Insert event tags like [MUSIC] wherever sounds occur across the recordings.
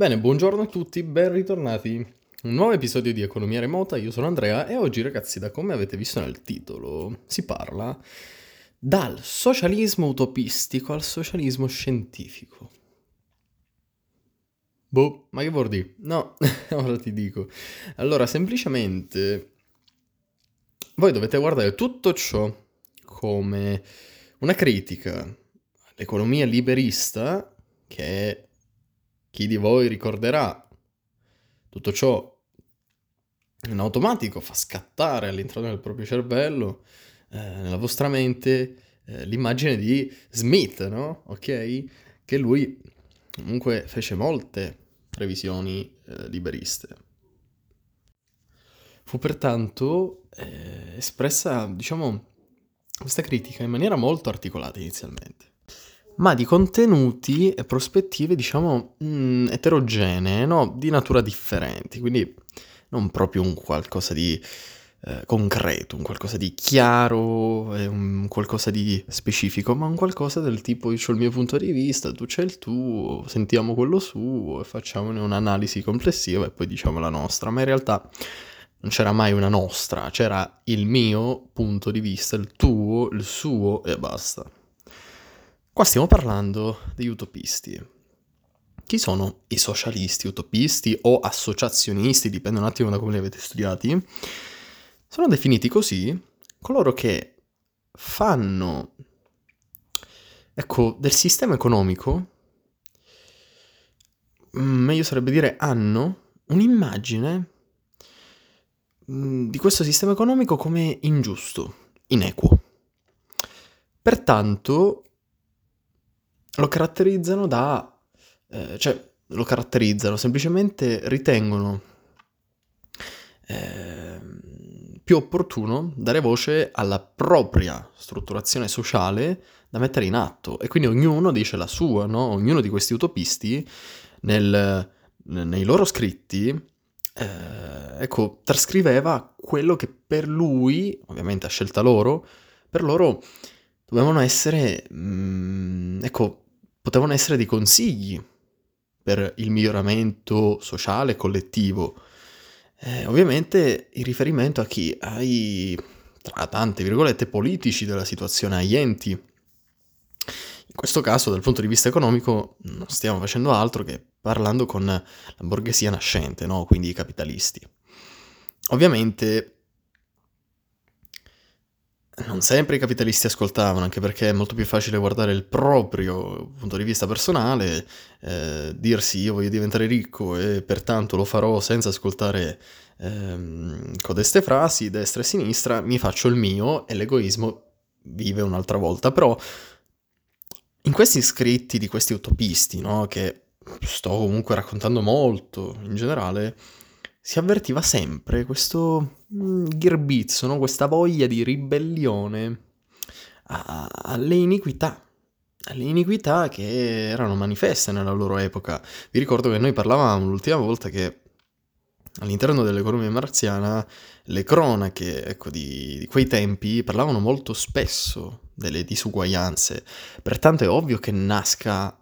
Bene, buongiorno a tutti, ben ritornati. Un nuovo episodio di Economia Remota, io sono Andrea e oggi ragazzi, da come avete visto nel titolo, si parla dal socialismo utopistico al socialismo scientifico. Boh, ma che vuol dire? No, [LAUGHS] ora ti dico. Allora, semplicemente voi dovete guardare tutto ciò come una critica all'economia liberista che chi di voi ricorderà tutto ciò in automatico fa scattare all'interno del proprio cervello, eh, nella vostra mente, eh, l'immagine di Smith, no? Ok? Che lui comunque fece molte previsioni eh, liberiste. Fu pertanto eh, espressa, diciamo, questa critica in maniera molto articolata inizialmente ma di contenuti e prospettive, diciamo, mh, mm, eterogenee, no? Di natura differenti, quindi non proprio un qualcosa di eh, concreto, un qualcosa di chiaro, un qualcosa di specifico, ma un qualcosa del tipo io ho il mio punto di vista, tu c'hai il tuo, sentiamo quello suo e facciamone un'analisi complessiva e poi diciamo la nostra, ma in realtà non c'era mai una nostra, c'era il mio punto di vista, il tuo, il suo e basta. Qua stiamo parlando degli utopisti. Chi sono i socialisti, utopisti o associazionisti, dipende un attimo da come li avete studiati? Sono definiti così coloro che fanno, ecco, del sistema economico, mm, meglio sarebbe dire hanno, un'immagine mm, di questo sistema economico come ingiusto, inequo. Pertanto lo caratterizzano da... Eh, cioè, lo caratterizzano, semplicemente ritengono eh, più opportuno dare voce alla propria strutturazione sociale da mettere in atto e quindi ognuno dice la sua, no? Ognuno di questi utopisti nel, nei loro scritti eh, ecco, trascriveva quello che per lui, ovviamente a scelta loro, per loro dovevano essere, mh, mm, ecco, potevano essere dei consigli per il miglioramento sociale collettivo. Eh, ovviamente il riferimento a chi? Ai, tra tante virgolette, politici della situazione, agli enti. In questo caso, dal punto di vista economico, non stiamo facendo altro che parlando con la borghesia nascente, no? quindi i capitalisti. Ovviamente non sempre i capitalisti ascoltavano, anche perché è molto più facile guardare il proprio punto di vista personale, eh, dirsi io voglio diventare ricco e pertanto lo farò senza ascoltare ehm, codeste frasi, destra e sinistra, mi faccio il mio e l'egoismo vive un'altra volta. Però in questi scritti di questi utopisti, no, che sto comunque raccontando molto in generale, si avvertiva sempre questo mm, ghirbizzo, no? questa voglia di ribellione a, alle iniquità, alle iniquità che erano manifeste nella loro epoca. Vi ricordo che noi parlavamo l'ultima volta che all'interno dell'economia marziana le cronache ecco, di, di, quei tempi parlavano molto spesso delle disuguaglianze, pertanto è ovvio che nasca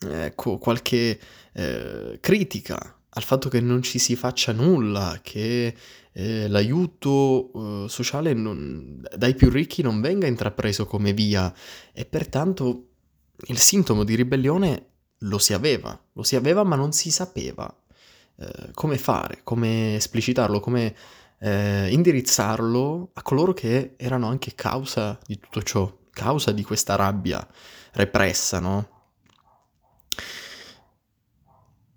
ecco, qualche eh, critica al fatto che non ci si faccia nulla, che eh, l'aiuto eh, sociale non, dai più ricchi non venga intrapreso come via e pertanto il sintomo di ribellione lo si aveva, lo si aveva ma non si sapeva eh, come fare, come esplicitarlo, come eh, indirizzarlo a coloro che erano anche causa di tutto ciò, causa di questa rabbia repressa, no?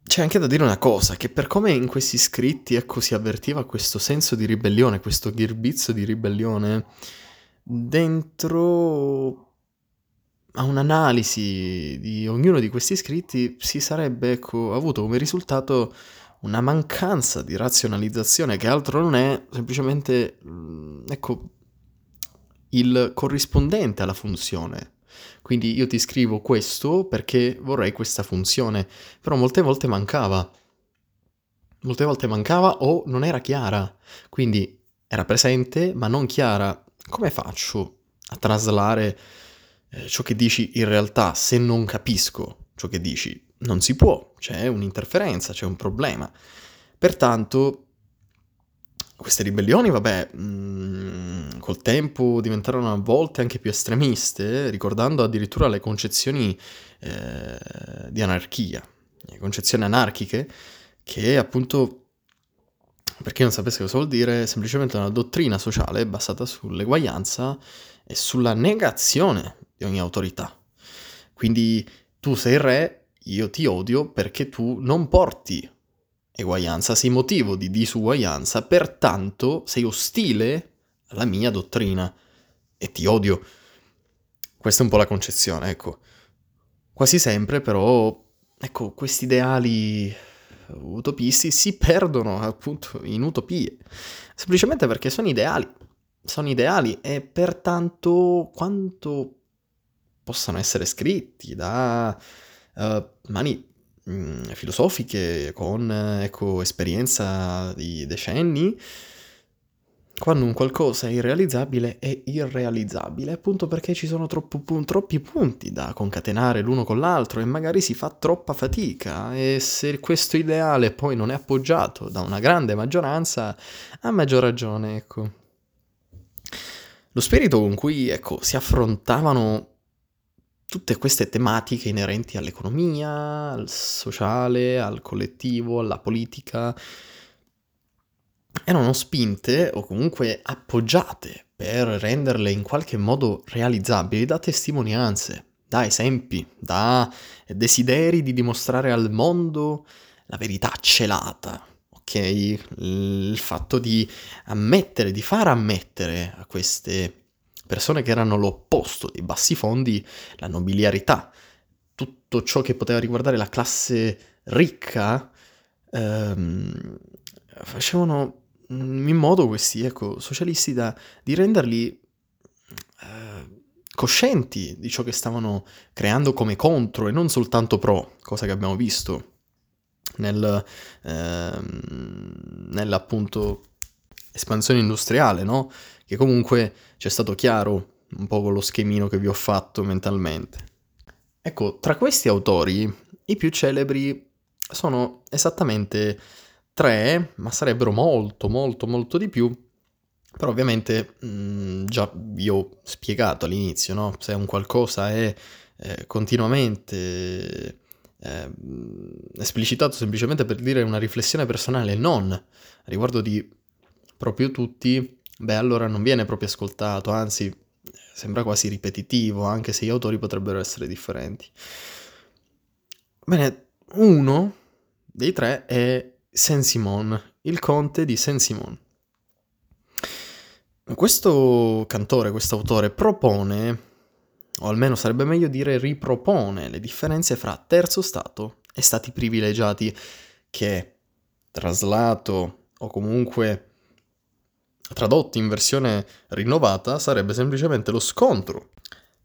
C'è anche da dire una cosa, che per come in questi scritti ecco, si avvertiva questo senso di ribellione, questo ghirbizzo di ribellione, dentro a un'analisi di ognuno di questi scritti si sarebbe ecco, avuto come risultato una mancanza di razionalizzazione che altro non è semplicemente mm, ecco, il corrispondente alla funzione quindi io ti scrivo questo perché vorrei questa funzione, però molte volte mancava. Molte volte mancava o non era chiara, quindi era presente ma non chiara. Come faccio a traslare eh, ciò che dici in realtà se non capisco ciò che dici. Non si può, c'è un'interferenza, c'è un problema. Pertanto queste ribellioni, vabbè, mh, mm, col tempo diventarono a volte anche più estremiste, ricordando addirittura le concezioni eh, di anarchia, le concezioni anarchiche, che appunto, per chi non sapesse cosa vuol dire, semplicemente una dottrina sociale basata sull'eguaglianza e sulla negazione di ogni autorità. Quindi tu sei re, io ti odio perché tu non porti eguaglianza, sei motivo di disuguaglianza, pertanto sei ostile alla mia dottrina e ti odio. Questa è un po' la concezione, ecco. Quasi sempre però, ecco, questi ideali utopisti si perdono appunto in utopie, semplicemente perché sono ideali, sono ideali e pertanto quanto possano essere scritti da uh, mani filosofiche con ecco, esperienza di decenni, quando un qualcosa è irrealizzabile è irrealizzabile, appunto perché ci sono troppo, troppi punti da concatenare l'uno con l'altro e magari si fa troppa fatica e se questo ideale poi non è appoggiato da una grande maggioranza, ha maggior ragione, ecco. Lo spirito con cui, ecco, si affrontavano tutte queste tematiche inerenti all'economia, al sociale, al collettivo, alla politica, erano spinte o comunque appoggiate per renderle in qualche modo realizzabili da testimonianze, da esempi, da desideri di dimostrare al mondo la verità celata, ok? Il fatto di ammettere, di far ammettere a queste persone che erano l'opposto dei bassi fondi, la nobiliarità, tutto ciò che poteva riguardare la classe ricca, ehm, facevano in modo questi ecco, socialisti da, di renderli eh, coscienti di ciò che stavano creando come contro e non soltanto pro, cosa che abbiamo visto nel, ehm, nell'appunto espansione industriale, no? Che comunque c'è stato chiaro un po' con lo schemino che vi ho fatto mentalmente. Ecco, tra questi autori i più celebri sono esattamente tre, ma sarebbero molto, molto, molto di più. Però ovviamente mh, mm, già vi ho spiegato all'inizio, no? Se un qualcosa è eh, continuamente eh, esplicitato semplicemente per dire una riflessione personale, non riguardo di proprio tutti, beh allora non viene proprio ascoltato, anzi sembra quasi ripetitivo, anche se gli autori potrebbero essere differenti. Bene, uno dei tre è Saint-Simon, il conte di Saint-Simon. Questo cantore, questo autore propone, o almeno sarebbe meglio dire ripropone, le differenze fra terzo stato e stati privilegiati che, traslato o comunque tradotto in versione rinnovata, sarebbe semplicemente lo scontro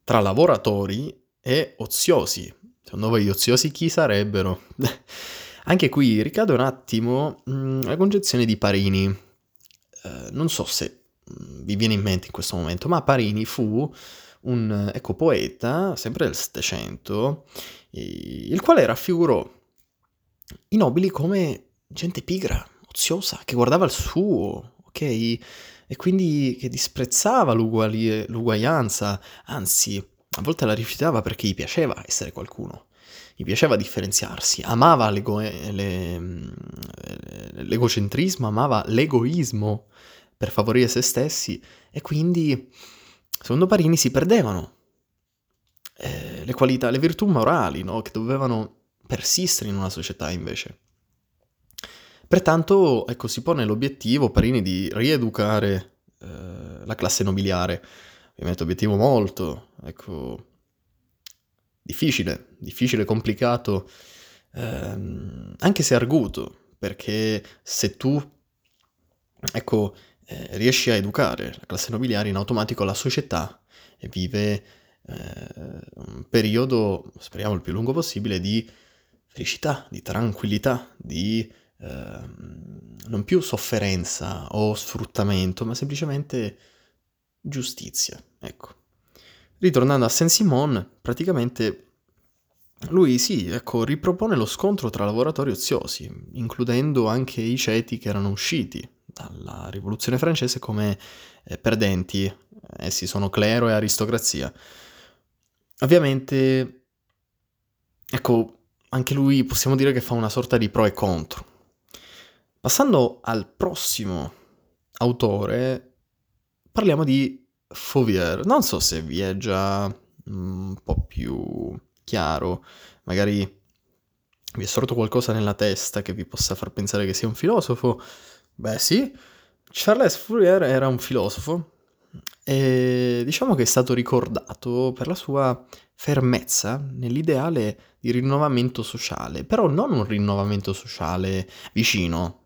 tra lavoratori e oziosi. Secondo voi gli oziosi chi sarebbero? [LAUGHS] Anche qui ricade un attimo mh, mm, la concezione di Parini. Eh, non so se mm, vi viene in mente in questo momento, ma Parini fu un ecco, poeta, sempre del Settecento, il quale raffigurò i nobili come gente pigra, oziosa, che guardava il suo, ok? E quindi che disprezzava l'uguali- l'uguaglianza, anzi, a volte la rifiutava perché gli piaceva essere qualcuno, gli piaceva differenziarsi, amava l'ego- le- l'egocentrismo, amava l'egoismo per favorire se stessi e quindi, secondo Parini, si perdevano eh, le qualità, le virtù morali, no? Che dovevano persistere in una società invece. Pertanto, ecco, si pone l'obiettivo Parini di rieducare eh, la classe nobiliare. Ovviamente obiettivo molto, ecco, difficile, difficile, complicato, ehm, anche se arguto, perché se tu, ecco, eh, riesci a educare la classe nobiliare, in automatico la società vive eh, un periodo, speriamo il più lungo possibile, di felicità, di tranquillità, di Ehm, non più sofferenza o sfruttamento, ma semplicemente giustizia. Ecco. Ritornando a Saint-Simon, praticamente lui sì, ecco, ripropone lo scontro tra lavoratori oziosi, includendo anche i ceti che erano usciti dalla rivoluzione francese come eh, perdenti, essi sono clero e aristocrazia. Ovviamente, ecco, anche lui possiamo dire che fa una sorta di pro e contro. Passando al prossimo autore, parliamo di Fauvier. Non so se vi è già un po' più chiaro, magari vi è sorto qualcosa nella testa che vi possa far pensare che sia un filosofo. Beh sì, Charles Fourier era un filosofo e diciamo che è stato ricordato per la sua fermezza nell'ideale di rinnovamento sociale, però non un rinnovamento sociale vicino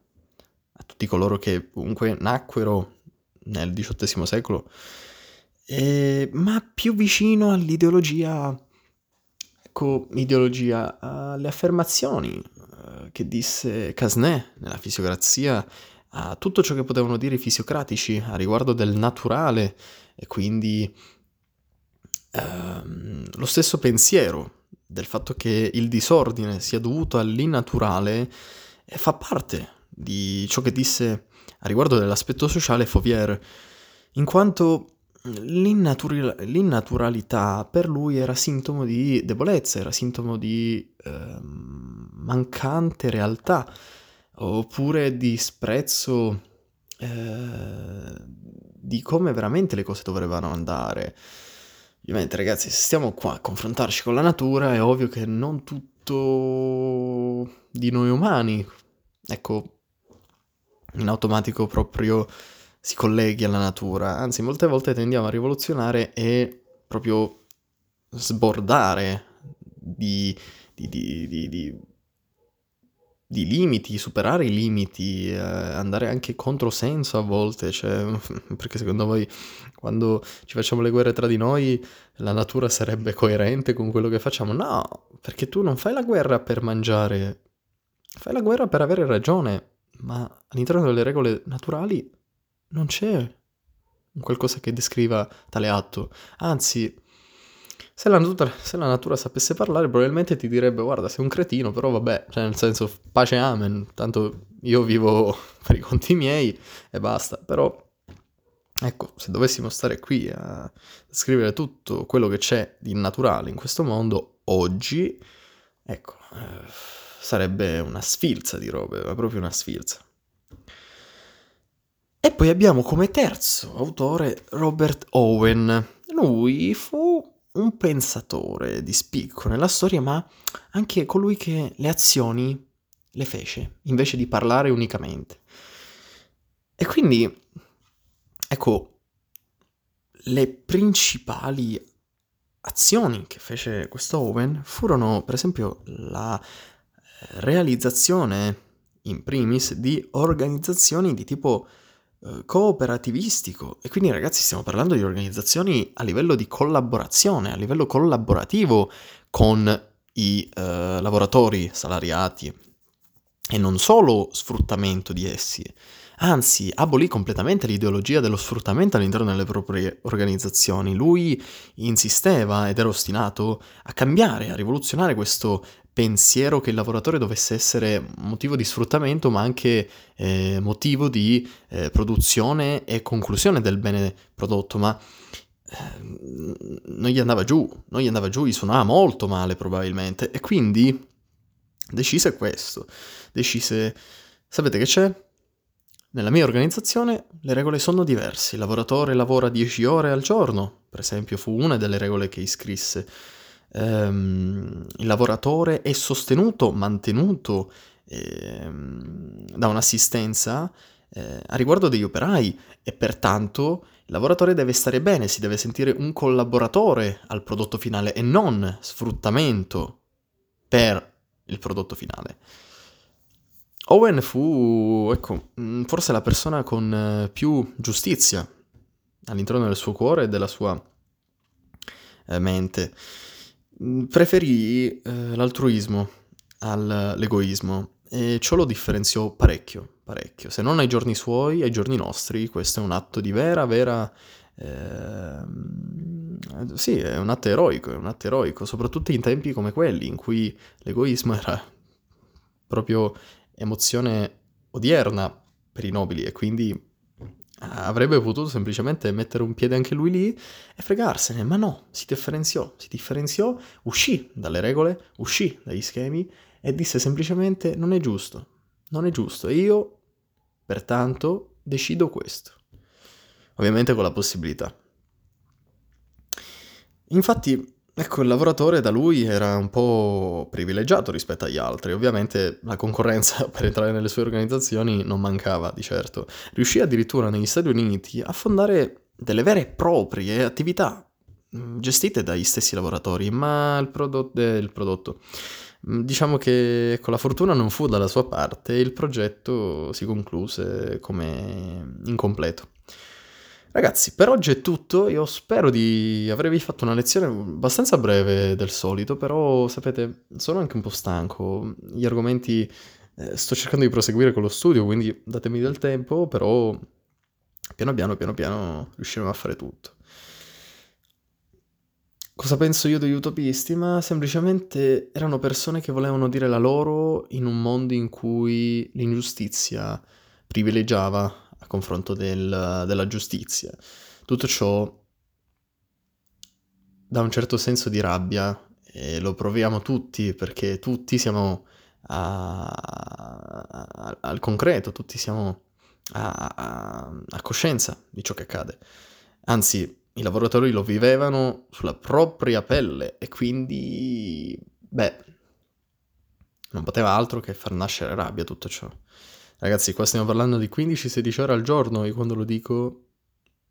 tutti coloro che comunque nacquero nel XVIII secolo, eh, ma più vicino all'ideologia, ecco, ideologia, alle affermazioni eh, che disse Casnet nella fisiocrazia, a tutto ciò che potevano dire i fisiocratici a riguardo del naturale e quindi ehm, lo stesso pensiero del fatto che il disordine sia dovuto all'innaturale fa parte di ciò che disse a riguardo dell'aspetto sociale Fauvier, in quanto l'innatura- l'innaturalità per lui era sintomo di debolezza, era sintomo di eh, mancante realtà, oppure di sprezzo eh, di come veramente le cose dovrebbero andare. Ovviamente ragazzi, se stiamo qua a confrontarci con la natura, è ovvio che non tutto di noi umani, ecco, in automatico proprio si colleghi alla natura, anzi molte volte tendiamo a rivoluzionare e proprio sbordare di, di, di, di limiti, superare i limiti, eh, andare anche controsenso a volte, cioè, [LAUGHS] perché secondo voi quando ci facciamo le guerre tra di noi la natura sarebbe coerente con quello che facciamo? No, perché tu non fai la guerra per mangiare, fai la guerra per avere ragione, ma all'interno delle regole naturali non c'è qualcosa che descriva tale atto, anzi se la, natura, se la, natura, sapesse parlare, probabilmente ti direbbe: Guarda, sei un cretino, però vabbè, cioè nel senso, pace amen. Tanto io vivo [LAUGHS] per i conti miei e basta. Però, ecco, se dovessimo stare qui a scrivere tutto quello che c'è di naturale in questo mondo oggi, ecco, eh, sarebbe una sfilza di robe, proprio una sfilza. E poi abbiamo come terzo autore Robert Owen. Lui fu un pensatore di spicco nella storia, ma anche colui che le azioni le fece, invece di parlare unicamente. E quindi, ecco, le principali azioni che fece questo Owen furono, per esempio, la realizzazione in primis di organizzazioni di tipo eh, cooperativistico e quindi ragazzi stiamo parlando di organizzazioni a livello di collaborazione, a livello collaborativo con i eh, lavoratori salariati e non solo sfruttamento di essi, anzi abolì completamente l'ideologia dello sfruttamento all'interno delle proprie organizzazioni. Lui insisteva ed era ostinato a cambiare, a rivoluzionare questo pensiero che il lavoratore dovesse essere motivo di sfruttamento, ma anche eh, motivo di eh, produzione e conclusione del bene prodotto. Ma eh, non gli andava giù, non gli andava giù, gli suonava molto male probabilmente. E quindi decise questo. Decise, sapete che c'è? Nella mia organizzazione le regole sono diverse. Il lavoratore lavora 10 ore al giorno, per esempio, fu una delle regole che iscrisse ehm, il lavoratore è sostenuto, mantenuto ehm, da un'assistenza eh, a riguardo degli operai e pertanto il lavoratore deve stare bene, si deve sentire un collaboratore al prodotto finale e non sfruttamento per il prodotto finale. Owen fu, ecco, mm, forse la persona con eh, più giustizia all'interno del suo cuore e della sua eh, mente. Mm, preferì eh, l'altruismo all'egoismo e ciò lo differenziò parecchio, parecchio. Se non ai giorni suoi, ai giorni nostri, questo è un atto di vera, vera eh, sì, è un atto eroico, è un atto eroico, soprattutto in tempi come quelli in cui l'egoismo era proprio emozione odierna per i nobili e quindi avrebbe potuto semplicemente mettere un piede anche lui lì e fregarsene, ma no, si differenziò, si differenziò, uscì dalle regole, uscì dagli schemi e disse semplicemente non è giusto, non è giusto io pertanto decido questo. Ovviamente con la possibilità. Infatti Ecco, il lavoratore da lui era un po' privilegiato rispetto agli altri, ovviamente la concorrenza [LAUGHS] per entrare nelle sue organizzazioni non mancava di certo. Riuscì addirittura negli Stati Uniti a fondare delle vere e proprie attività mm, gestite dagli stessi lavoratori, ma il prodotto, eh, il prodotto mm, diciamo che ecco, la fortuna non fu dalla sua parte e il progetto si concluse come incompleto. Ragazzi, per oggi è tutto. Io spero di avervi fatto una lezione abbastanza breve del solito, però sapete, sono anche un po' stanco. Gli argomenti eh, sto cercando di proseguire con lo studio, quindi datemi del tempo, però piano piano, piano piano riusciremo a fare tutto. Cosa penso io degli utopisti? Ma semplicemente erano persone che volevano dire la loro in un mondo in cui l'ingiustizia privilegiava confronto del, della giustizia. Tutto ciò dà un certo senso di rabbia e lo proviamo tutti perché tutti siamo a, a, al concreto, tutti siamo a, a coscienza di ciò che accade. Anzi, i lavoratori lo vivevano sulla propria pelle e quindi, beh, non poteva altro che far nascere rabbia tutto ciò. Ragazzi, qua stiamo parlando di 15-16 ore al giorno e quando lo dico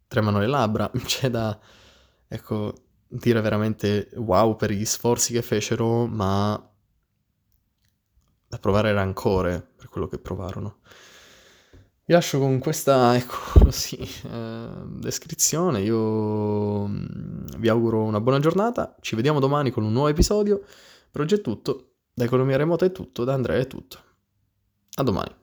tremano le labbra. [LAUGHS] C'è da, ecco, dire veramente wow per gli sforzi che fecero, ma da provare rancore per quello che provarono. Vi lascio con questa, [LAUGHS] ecco, sì, eh, descrizione. Io mm, vi auguro una buona giornata. Ci vediamo domani con un nuovo episodio. Per oggi è tutto. Da Economia Remota è tutto. Da Andrea è tutto. A domani.